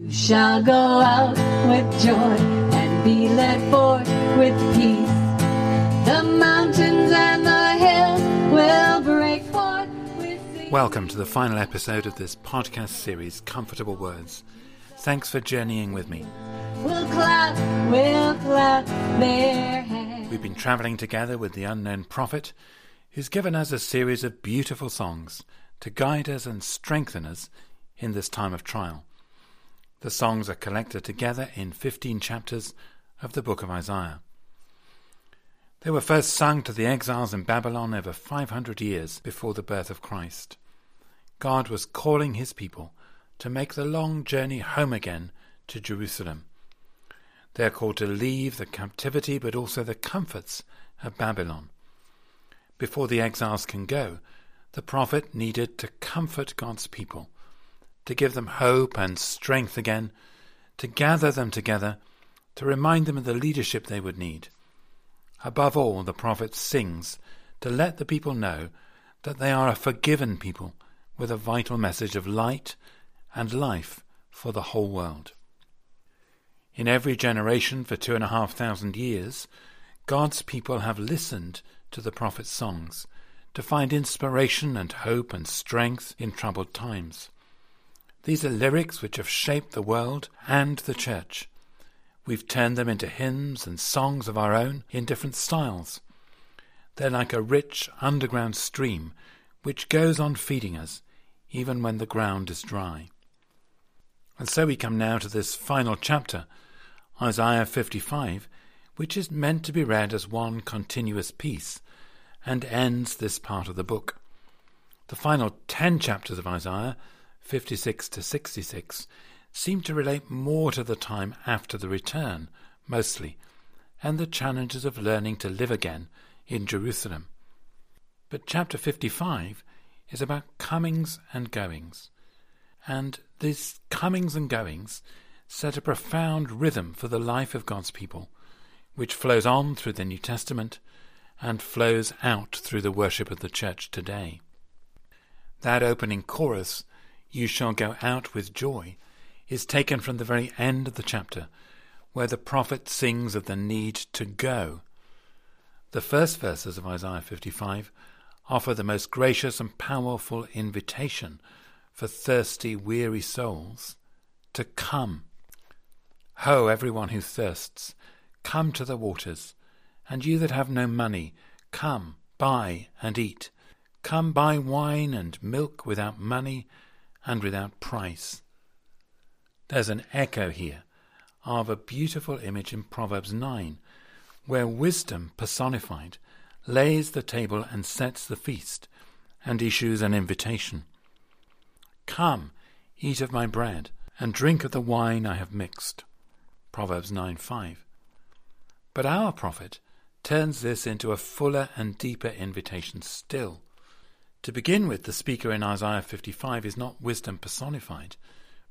You shall go out with joy and be led forth with peace. The mountains and the hills will break forth with. Welcome to the final episode of this podcast series, Comfortable Words. Thanks for journeying with me. We'll clap, we'll clap their hands. We've been travelling together with the unknown prophet, who's given us a series of beautiful songs to guide us and strengthen us in this time of trial. The songs are collected together in 15 chapters of the book of Isaiah. They were first sung to the exiles in Babylon over 500 years before the birth of Christ. God was calling his people to make the long journey home again to Jerusalem. They are called to leave the captivity but also the comforts of Babylon. Before the exiles can go, the prophet needed to comfort God's people to give them hope and strength again, to gather them together, to remind them of the leadership they would need. Above all, the prophet sings to let the people know that they are a forgiven people with a vital message of light and life for the whole world. In every generation for two and a half thousand years, God's people have listened to the prophet's songs to find inspiration and hope and strength in troubled times. These are lyrics which have shaped the world and the church. We've turned them into hymns and songs of our own in different styles. They're like a rich underground stream which goes on feeding us even when the ground is dry. And so we come now to this final chapter, Isaiah 55, which is meant to be read as one continuous piece and ends this part of the book. The final ten chapters of Isaiah 56 to 66, seem to relate more to the time after the return, mostly, and the challenges of learning to live again in Jerusalem. But chapter 55 is about comings and goings, and these comings and goings set a profound rhythm for the life of God's people, which flows on through the New Testament and flows out through the worship of the church today. That opening chorus you shall go out with joy, is taken from the very end of the chapter, where the prophet sings of the need to go. The first verses of Isaiah 55 offer the most gracious and powerful invitation for thirsty, weary souls to come. Ho, everyone who thirsts, come to the waters, and you that have no money, come, buy and eat. Come buy wine and milk without money and without price. There's an echo here of a beautiful image in Proverbs 9, where wisdom personified lays the table and sets the feast, and issues an invitation. Come, eat of my bread, and drink of the wine I have mixed. Proverbs 9 5. But our prophet turns this into a fuller and deeper invitation still. To begin with, the speaker in Isaiah 55 is not wisdom personified,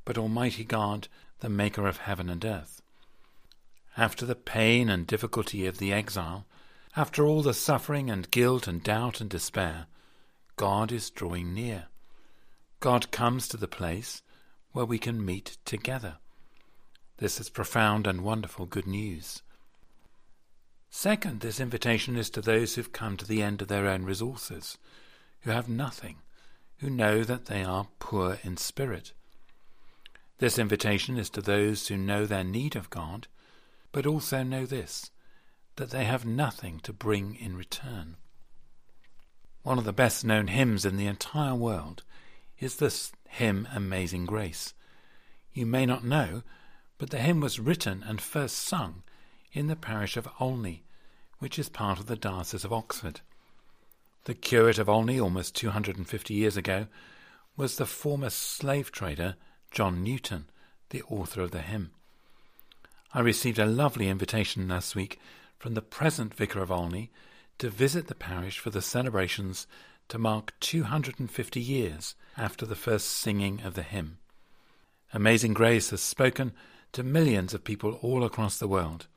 but Almighty God, the maker of heaven and earth. After the pain and difficulty of the exile, after all the suffering and guilt and doubt and despair, God is drawing near. God comes to the place where we can meet together. This is profound and wonderful good news. Second, this invitation is to those who've come to the end of their own resources who have nothing, who know that they are poor in spirit. This invitation is to those who know their need of God, but also know this, that they have nothing to bring in return. One of the best known hymns in the entire world is this hymn Amazing Grace. You may not know, but the hymn was written and first sung in the parish of Olney, which is part of the Diocese of Oxford. The curate of Olney, almost 250 years ago, was the former slave trader John Newton, the author of the hymn. I received a lovely invitation last week from the present vicar of Olney to visit the parish for the celebrations to mark 250 years after the first singing of the hymn. Amazing Grace has spoken to millions of people all across the world.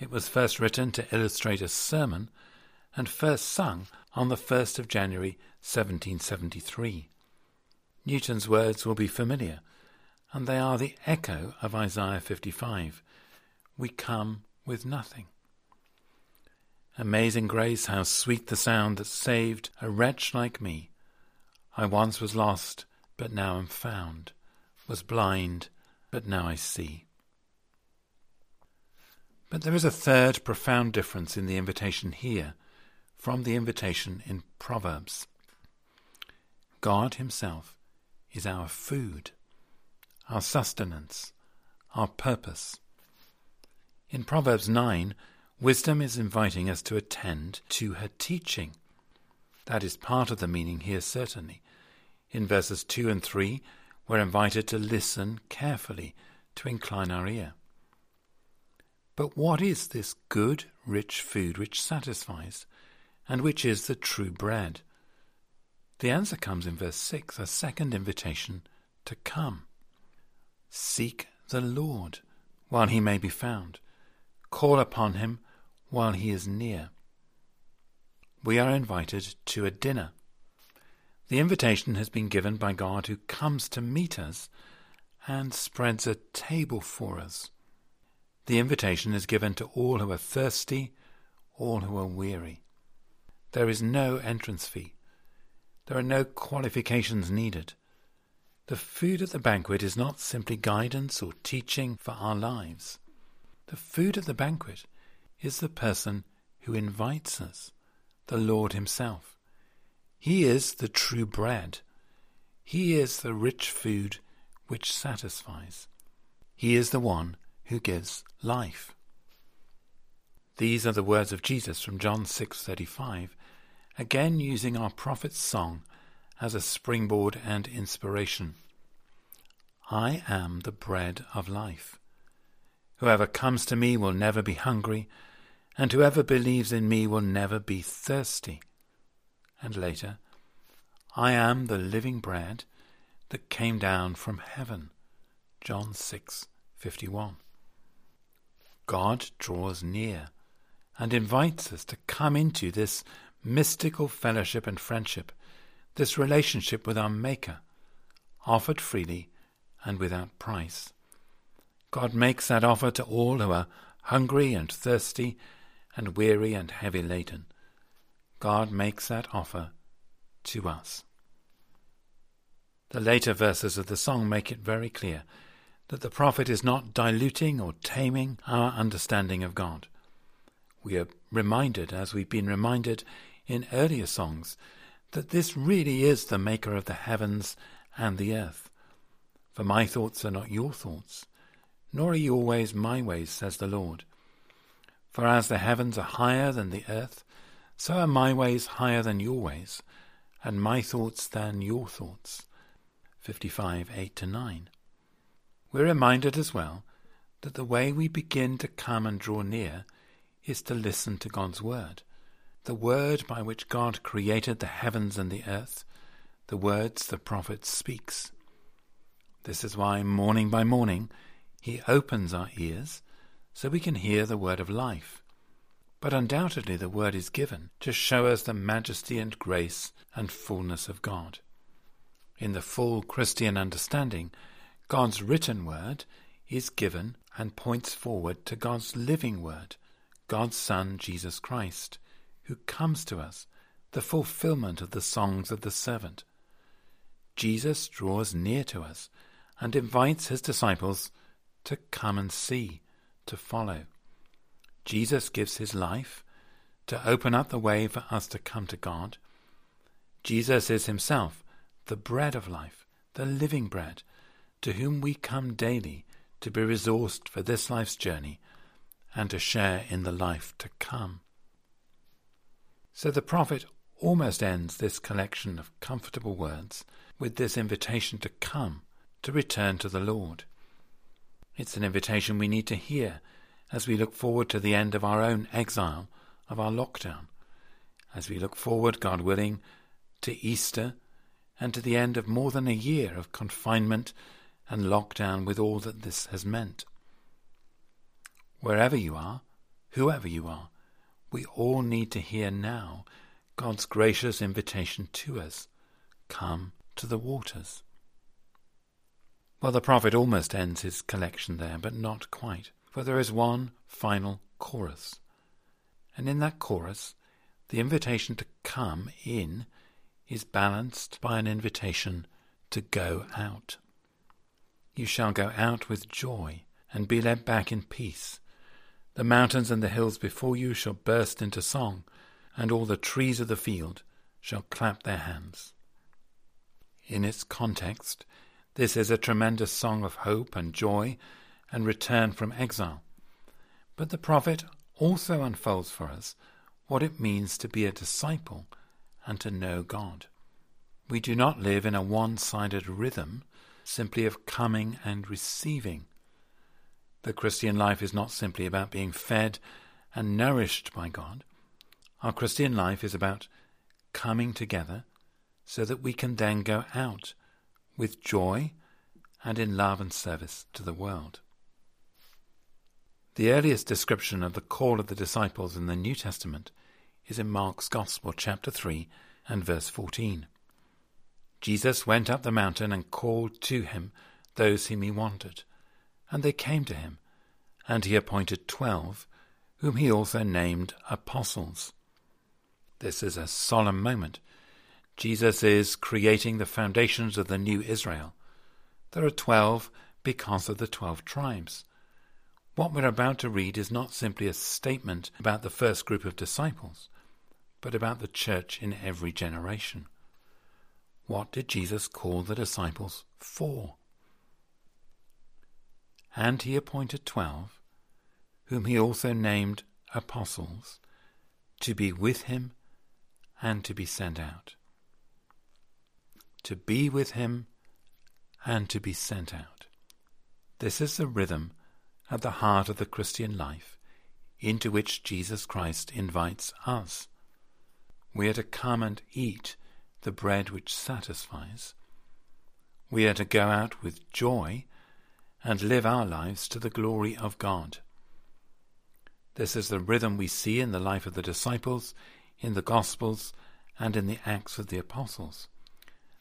It was first written to illustrate a sermon and first sung on the 1st of January 1773. Newton's words will be familiar and they are the echo of Isaiah 55. We come with nothing. Amazing grace, how sweet the sound that saved a wretch like me. I once was lost, but now am found, was blind, but now I see. But there is a third profound difference in the invitation here from the invitation in Proverbs. God Himself is our food our sustenance, our purpose. In Proverbs 9, wisdom is inviting us to attend to her teaching. That is part of the meaning here, certainly. In verses 2 and 3, we're invited to listen carefully, to incline our ear. But what is this good, rich food which satisfies, and which is the true bread? The answer comes in verse 6, a second invitation to come. Seek the Lord while he may be found. Call upon him while he is near. We are invited to a dinner. The invitation has been given by God who comes to meet us and spreads a table for us. The invitation is given to all who are thirsty, all who are weary. There is no entrance fee. There are no qualifications needed. The food at the banquet is not simply guidance or teaching for our lives. The food at the banquet is the person who invites us, the Lord Himself. He is the true bread. He is the rich food which satisfies. He is the one who gives life. These are the words of Jesus from John 6:35, again using our prophet's song as a springboard and inspiration. I am the bread of life. Whoever comes to me will never be hungry, and whoever believes in me will never be thirsty. And later, I am the living bread that came down from heaven. John 6:51. God draws near and invites us to come into this mystical fellowship and friendship this relationship with our Maker, offered freely and without price. God makes that offer to all who are hungry and thirsty and weary and heavy laden. God makes that offer to us. The later verses of the song make it very clear that the prophet is not diluting or taming our understanding of God. We are reminded, as we've been reminded in earlier songs, that this really is the maker of the heavens and the earth. For my thoughts are not your thoughts, nor are your ways my ways, says the Lord. For as the heavens are higher than the earth, so are my ways higher than your ways, and my thoughts than your thoughts. 55 8 to 9. We're reminded as well that the way we begin to come and draw near is to listen to God's word the word by which God created the heavens and the earth, the words the prophet speaks. This is why morning by morning he opens our ears so we can hear the word of life. But undoubtedly the word is given to show us the majesty and grace and fullness of God. In the full Christian understanding, God's written word is given and points forward to God's living word, God's Son, Jesus Christ who comes to us, the fulfillment of the songs of the servant. Jesus draws near to us and invites his disciples to come and see, to follow. Jesus gives his life to open up the way for us to come to God. Jesus is himself the bread of life, the living bread, to whom we come daily to be resourced for this life's journey and to share in the life to come. So the prophet almost ends this collection of comfortable words with this invitation to come, to return to the Lord. It's an invitation we need to hear as we look forward to the end of our own exile, of our lockdown, as we look forward, God willing, to Easter and to the end of more than a year of confinement and lockdown with all that this has meant. Wherever you are, whoever you are, we all need to hear now God's gracious invitation to us come to the waters. Well, the prophet almost ends his collection there, but not quite, for there is one final chorus. And in that chorus, the invitation to come in is balanced by an invitation to go out. You shall go out with joy and be led back in peace. The mountains and the hills before you shall burst into song, and all the trees of the field shall clap their hands. In its context, this is a tremendous song of hope and joy and return from exile. But the prophet also unfolds for us what it means to be a disciple and to know God. We do not live in a one sided rhythm simply of coming and receiving. The Christian life is not simply about being fed and nourished by God. Our Christian life is about coming together so that we can then go out with joy and in love and service to the world. The earliest description of the call of the disciples in the New Testament is in Mark's Gospel, chapter 3 and verse 14. Jesus went up the mountain and called to him those whom he wanted, and they came to him, and he appointed twelve, whom he also named apostles. This is a solemn moment. Jesus is creating the foundations of the new Israel. There are twelve because of the twelve tribes. What we're about to read is not simply a statement about the first group of disciples, but about the church in every generation. What did Jesus call the disciples for? And he appointed twelve, whom he also named apostles, to be with him and to be sent out. To be with him and to be sent out. This is the rhythm at the heart of the Christian life into which Jesus Christ invites us. We are to come and eat the bread which satisfies. We are to go out with joy and live our lives to the glory of God. This is the rhythm we see in the life of the disciples, in the Gospels, and in the Acts of the Apostles.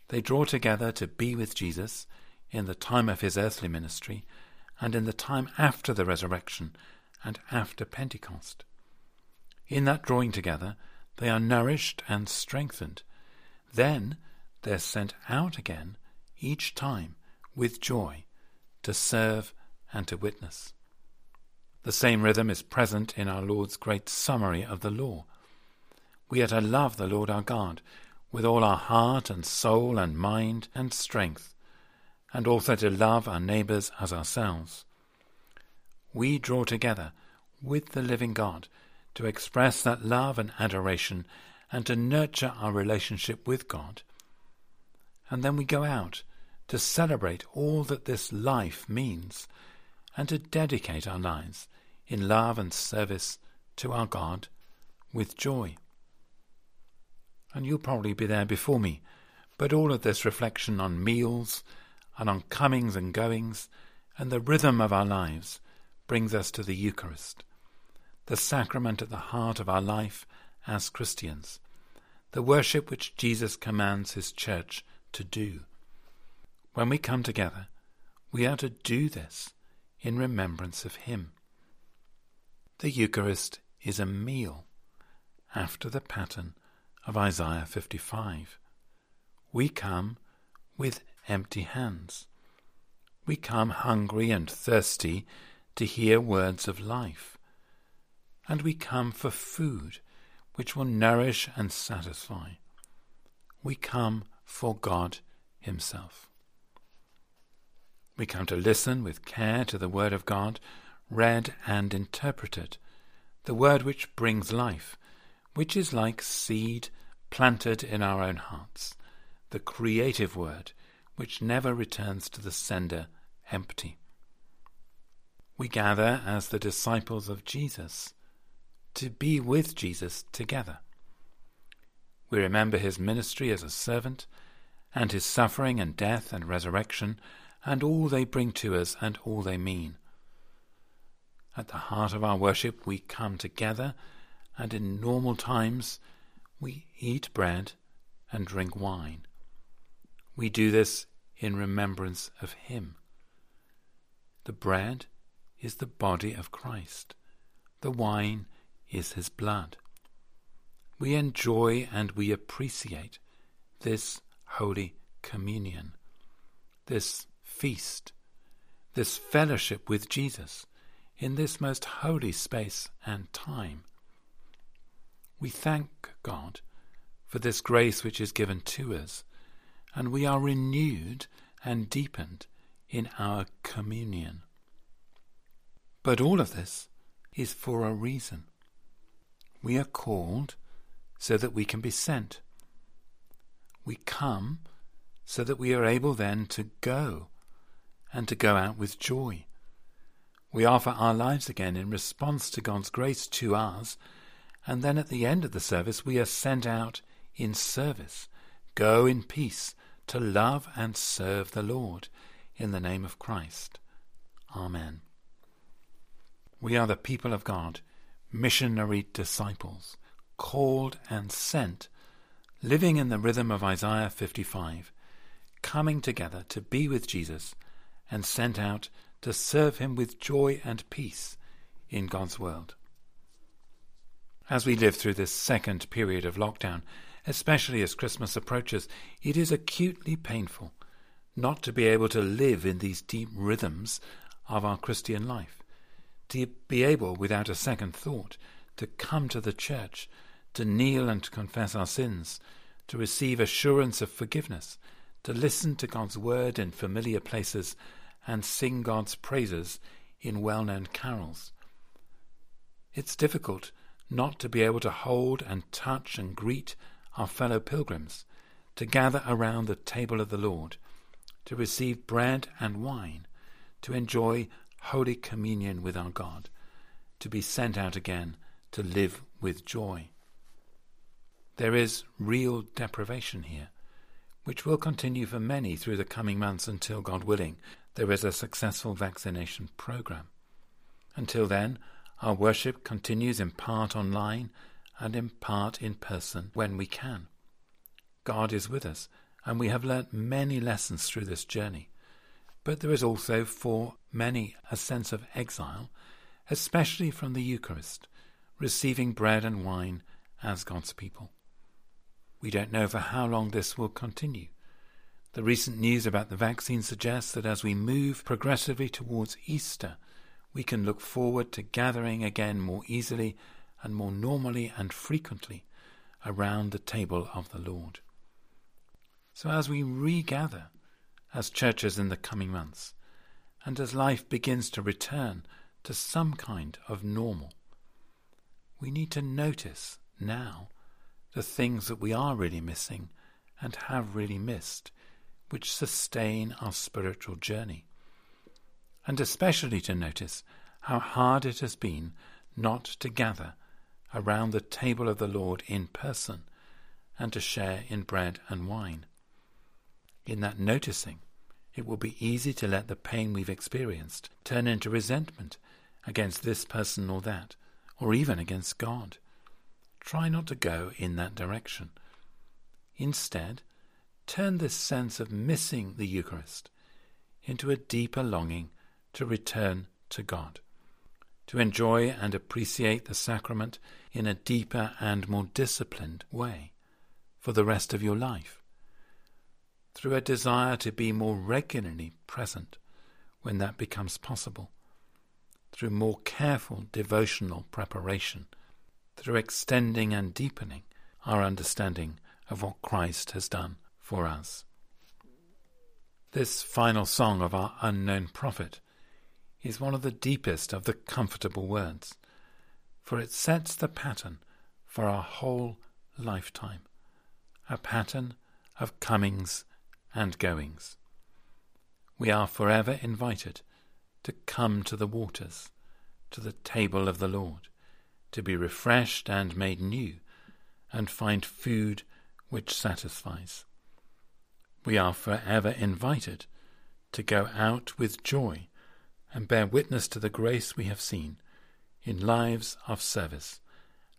They draw together to be with Jesus in the time of his earthly ministry and in the time after the resurrection and after Pentecost. In that drawing together, they are nourished and strengthened then they're sent out again each time with joy to serve and to witness. The same rhythm is present in our Lord's great summary of the law. We are to love the Lord our God with all our heart and soul and mind and strength, and also to love our neighbours as ourselves. We draw together with the living God to express that love and adoration and to nurture our relationship with God. And then we go out to celebrate all that this life means and to dedicate our lives in love and service to our God with joy. And you'll probably be there before me, but all of this reflection on meals and on comings and goings and the rhythm of our lives brings us to the Eucharist, the sacrament at the heart of our life as Christians, the worship which Jesus commands his church to do. When we come together, we are to do this in remembrance of him. The Eucharist is a meal after the pattern of Isaiah 55. We come with empty hands. We come hungry and thirsty to hear words of life. And we come for food which will nourish and satisfy. We come for God Himself. We come to listen with care to the Word of God, read and interpreted, the Word which brings life, which is like seed planted in our own hearts, the creative Word which never returns to the sender empty. We gather as the disciples of Jesus to be with Jesus together. We remember his ministry as a servant, and his suffering and death and resurrection, and all they bring to us and all they mean. At the heart of our worship, we come together, and in normal times, we eat bread and drink wine. We do this in remembrance of him. The bread is the body of Christ. The wine is his blood. We enjoy and we appreciate this Holy Communion, this feast, this fellowship with Jesus in this most holy space and time. We thank God for this grace which is given to us, and we are renewed and deepened in our communion. But all of this is for a reason. We are called so that we can be sent. We come so that we are able then to go and to go out with joy. We offer our lives again in response to God's grace to us, and then at the end of the service we are sent out in service. Go in peace to love and serve the Lord in the name of Christ. Amen. We are the people of God, missionary disciples, called and sent, living in the rhythm of Isaiah 55, coming together to be with Jesus and sent out to serve him with joy and peace in God's world. As we live through this second period of lockdown, especially as Christmas approaches, it is acutely painful not to be able to live in these deep rhythms of our Christian life, to be able, without a second thought, to come to the church, to kneel and confess our sins, to receive assurance of forgiveness, to listen to God's word in familiar places, and sing God's praises in well known carols. It's difficult not to be able to hold and touch and greet our fellow pilgrims, to gather around the table of the Lord, to receive bread and wine, to enjoy Holy Communion with our God, to be sent out again to live with joy. There is real deprivation here, which will continue for many through the coming months until, God willing, there is a successful vaccination program. Until then, our worship continues in part online and in part in person when we can. God is with us, and we have learnt many lessons through this journey. But there is also for many a sense of exile, especially from the Eucharist, receiving bread and wine as God's people. We don't know for how long this will continue. The recent news about the vaccine suggests that as we move progressively towards Easter, we can look forward to gathering again more easily and more normally and frequently around the table of the Lord. So as we regather as churches in the coming months, and as life begins to return to some kind of normal, we need to notice now the things that we are really missing and have really missed which sustain our spiritual journey. And especially to notice how hard it has been not to gather around the table of the Lord in person and to share in bread and wine. In that noticing, it will be easy to let the pain we've experienced turn into resentment against this person or that, or even against God. Try not to go in that direction. Instead, turn this sense of missing the Eucharist into a deeper longing to return to God, to enjoy and appreciate the sacrament in a deeper and more disciplined way for the rest of your life, through a desire to be more regularly present when that becomes possible, through more careful devotional preparation, through extending and deepening our understanding of what Christ has done for us. This final song of our unknown prophet is one of the deepest of the comfortable words, for it sets the pattern for our whole lifetime, a pattern of comings and goings. We are forever invited to come to the waters, to the table of the Lord, to be refreshed and made new, and find food which satisfies we are forever invited to go out with joy and bear witness to the grace we have seen in lives of service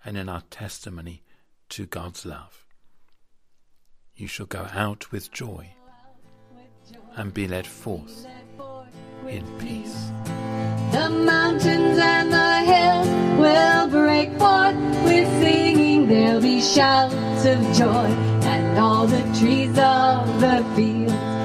and in our testimony to God's love. You shall go out with joy and be led forth in peace. The mountains and the hills will shouts of joy, and all the trees of the fields